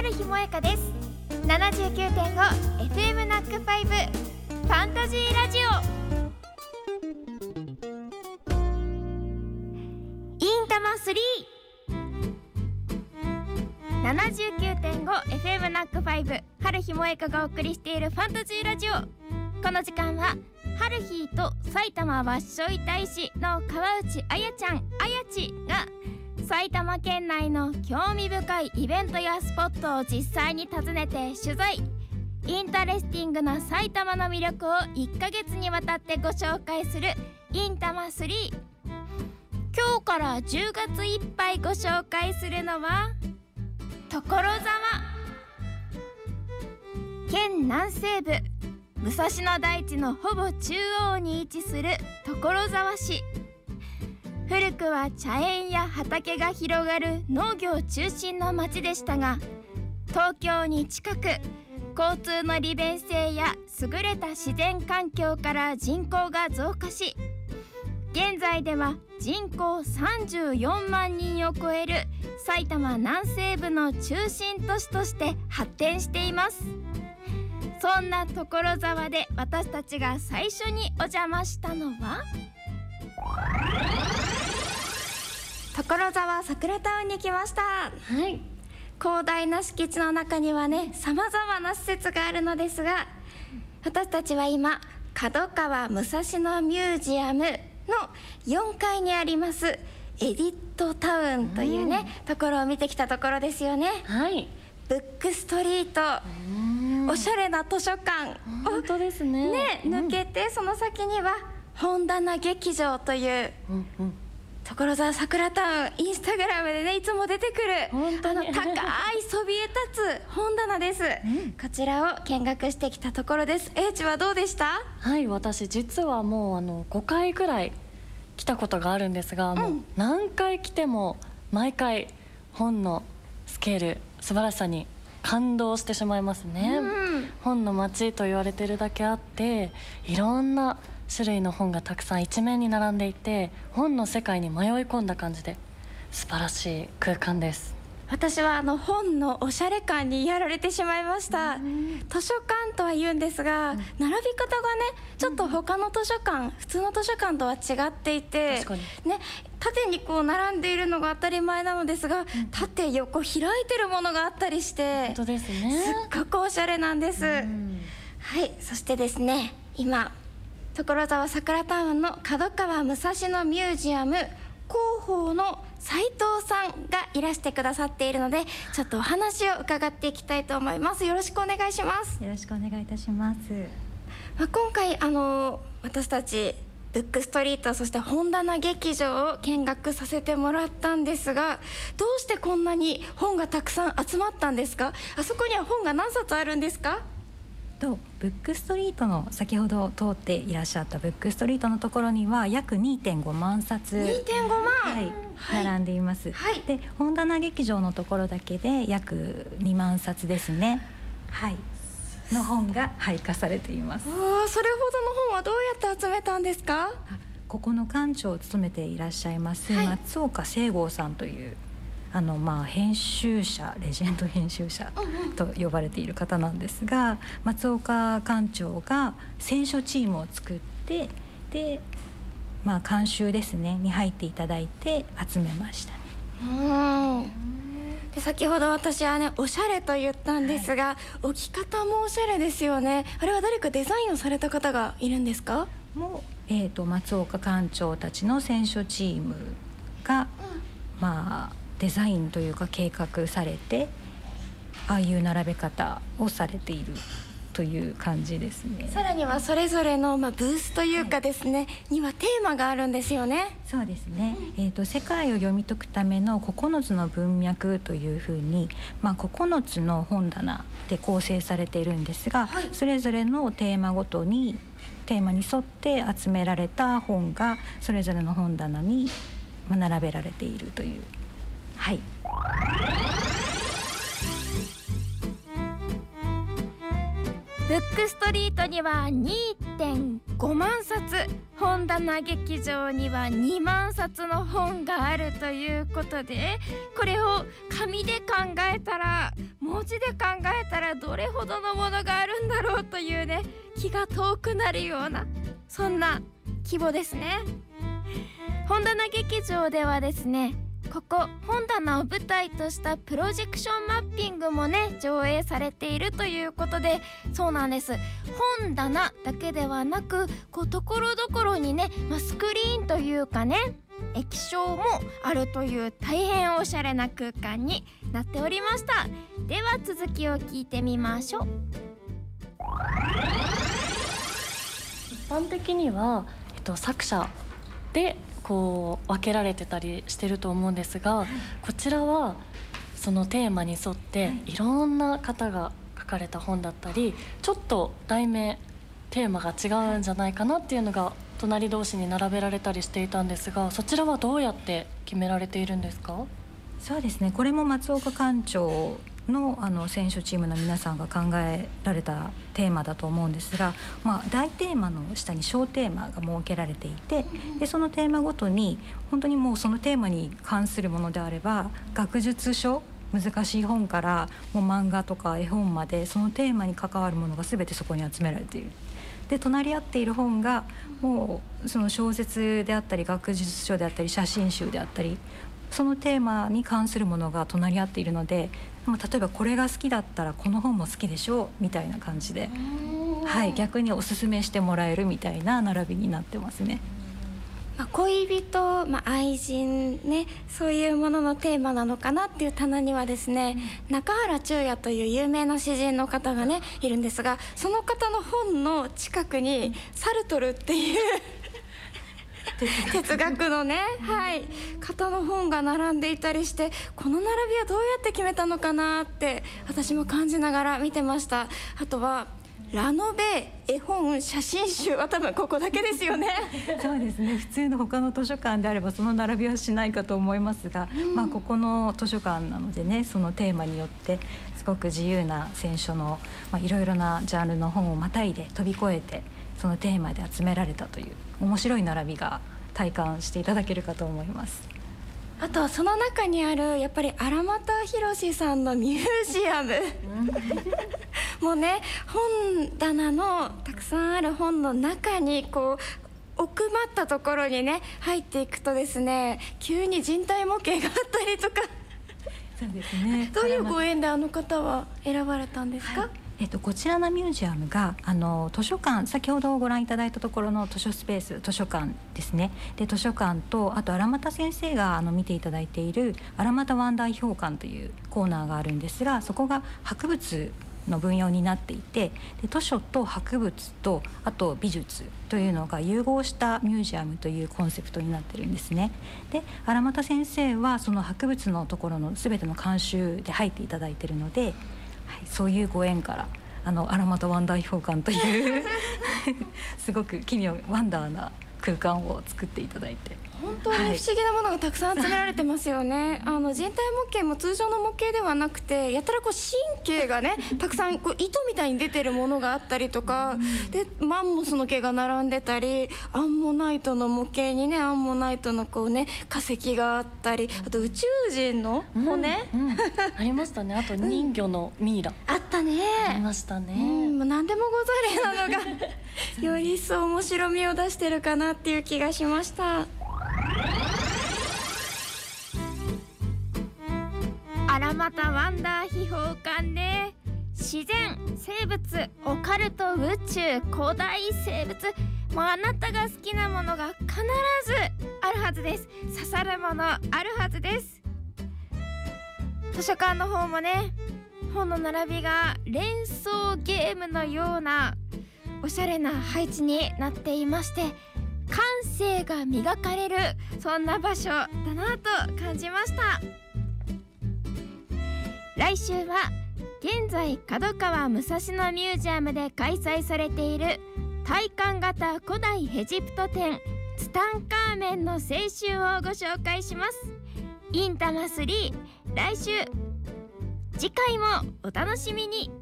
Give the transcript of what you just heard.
春日萌香です。79.5FM ナックファイブファンタジーラジオ。インタマ 379.5FM ナックファイブ春日萌香がお送りしているファンタジーラジオ。この時間は春日と埼玉わっしょい大使の川内あやちゃんあやちが埼玉県内の興味深いイベントやスポットを実際に訪ねて取材 interesting な埼玉の魅力を1ヶ月にわたってご紹介するいんたま3今日から10月いっぱいご紹介するのは所沢。県南西部武蔵野台地のほぼ中央に位置する所沢市。古くは茶園や畑が広がる農業中心の町でしたが東京に近く交通の利便性や優れた自然環境から人口が増加し現在では人口34万人を超える埼玉南西部の中心都市として発展しています。そんな所沢で私たちが最初にお邪魔したのは所沢桜タウンに来ました。はい。広大な敷地の中にはねさまざまな施設があるのですが私たちは今角川武蔵野ミュージアムの4階にありますエディットタウンというね、ところを見てきたところですよね。はい。ブックストリート。おしゃれな図書館。本当ですね。ね、抜けてその先には本棚劇場といううんうん所沢桜タウンインスタグラムでねいつも出てくる本当の高いそびえ立つ本棚です、こちらを見学してきたところです。英知はどうでした？はい私実はもうあの5回ぐらい来たことがあるんですが、もう何回来ても毎回本のスケール素晴らしさに感動してしまいますね、うん。本の街と言われてるだけあっていろんな種類の本がたくさん一面に並んでいて本の世界に迷い込んだ感じで素晴らしい空間です。私はあの本のおしゃれ感にやられてしまいました。図書館とは言うんですが、並び方がねちょっと他の図書館、普通の図書館とは違っていてね縦にこう並んでいるのが当たり前なのですが、縦横開いてるものがあったりして本当ですすねっごくおしゃれなんです、うん。はいそしてですね今所沢桜タウンの角川武蔵野ミュージアム広報の斉藤さんがいらしてくださっているのでちょっとお話を伺っていきたいと思います。よろしくお願いします、よろしくお願いいたします。まあ、今回あの私たちブックストリートそして本棚劇場を見学させてもらったんですがどうしてこんなに本がたくさん集まったんですか？あそこには本が何冊あるんですか？とブックストリートの先ほど通っていらっしゃったブックストリートのところには約2.5万冊2.5万、はい、並んでいます。はいで本棚劇場のところだけで約2万冊ですね。はい。の本が配下されています。ああそれほどの本はどうやって集めたんですか？ここの館長を務めていらっしゃいます、はい松岡聖剛さんというあのまあ編集者レジェンド編集者と呼ばれている方なんですが松岡館長が選書チームを作ってでまあ監修ですねに入っていただいて集めましたね。うん。で先ほど私はねおしゃれと言ったんですが、置き方もおしゃれですよね。あれは誰かデザインをされた方がいるんですか？もう、えー、と松岡館長たちの選書チームが、まあデザインというか計画されてああいう並べ方をされているという感じですね。さらにはそれぞれの、まあ、ブースというかですね、にはテーマがあるんですよね。そうですね、えー、と世界を読み解くための9つの文脈というふうに、まあ、9つの本棚で構成されているんですが、それぞれのテーマごとにテーマに沿って集められた本がそれぞれの本棚にまあ並べられているというはい。ブックストリートには1.5万冊本棚劇場には2万冊の本があるということでこれを紙で考えたら文字で考えたらどれほどのものがあるんだろうというね気が遠くなるようなそんな規模ですね。本棚劇場ではですねここ本棚を舞台としたプロジェクションマッピングもね上映されているということでそうなんです。本棚だけではなくこうところどころにね、まあ、スクリーンというかね液晶もあるという大変おしゃれな空間になっておりました。では続きを聞いてみましょう。一般的には、えっと、作者でこう分けられてたりしてると思うんですが、こちらはそのテーマに沿っていろんな方が書かれた本だったりちょっと題名テーマが違うんじゃないかなっていうのが隣同士に並べられたりしていたんですがそちらはどうやって決められているんですか？そうですね。これも松岡館長のあの選手チームの皆さんが考えられたテーマだと思うんですが、まあ、大テーマの下に小テーマが設けられていてでそのテーマごとに本当にもうそのテーマに関するものであれば学術書難しい本からもう漫画とか絵本までそのテーマに関わるものが全てそこに集められている。で隣り合っている本がもうその小説であったり学術書であったり写真集であったりそのテーマに関するものが隣り合っているので例えばこれが好きだったらこの本も好きでしょうみたいな感じで、はい、逆におすすめしてもらえるみたいな並びになってますね。まあ、恋人、まあ、愛人ねそういうもののテーマなのかなっていう棚にはですね、うん、中原中也という有名な詩人の方がねいるんですがその方の本の近くにサルトルっていう 哲学のね、はい、方の本が並んでいたりしてこの並びはどうやって決めたのかなって私も感じながら見てました。あとはラノベ絵本写真集は多分ここだけですよね。そうですね。普通の他の図書館であればその並びはしないかと思いますが、うん、まあここの図書館なのでねそのテーマによってすごく自由な選書のいろいろなジャンルの本をまたいで飛び越えてそのテーマで集められたという面白い並びが体感していただけるかと思います。あとその中にあるやっぱり荒俣宏さんのミュージアム。もうね本棚のたくさんある本の中にこう奥まったところにね入っていくとですね急に人体模型があったりとか。そうですね。どういうご縁であの方は選ばれたんですか、はいえっと、こちらのミュージアムがあの図書館先ほどご覧いただいたところの図書スペース図書館ですねで図書館とあと荒俣先生があの見ていただいている荒俣ワンダー評館というコーナーがあるんですがそこが博物の分野になっていてで図書と博物とあと美術というのが融合したミュージアムというコンセプトになってるんですね。で荒俣先生はその博物のところの全ての監修で入っていただいてるので。そういうご縁からあの荒俣ワンダー評館という すごく奇妙ワンダーな空間を作っていただいて。本当に不思議なものがたくさん集められてますよね、はい、あの人体模型も通常の模型ではなくてやたらこう神経がねたくさんこう糸みたいに出てるものがあったりとか、うん、でマンモスの毛が並んでたりアンモナイトの模型にねアンモナイトのこうね化石があったりあと宇宙人の骨、うんうん、ありましたね。あと人魚のミイラ、あったね。ありましたね、うん、もう何でもござれなのがより一層面白みを出してるかなっていう気がしました。荒俣ワンダー秘宝館で自然生物オカルト宇宙古代生物。もうあなたが好きなものが必ずあるはずです。刺さるものあるはずです。図書館の方もね本の並びが連想ゲームのようなおしゃれな配置になっていまして感性が磨かれるそんな場所だなと感じました。来週は現在角川武蔵野ミュージアムで開催されている体感型古代エジプト展ツタンカーメンの青春をご紹介します。インタマ3来週次回もお楽しみに。